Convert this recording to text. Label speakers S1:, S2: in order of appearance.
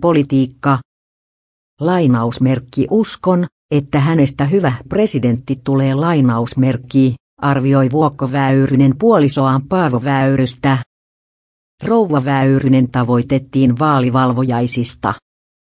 S1: Politiikka. Lainausmerkki uskon, että hänestä hyvä presidentti tulee lainausmerkki, arvioi Vuokko Väyrynen puolisoaan Paavo Väyrystä. Rouva Väyrynen tavoitettiin vaalivalvojaisista.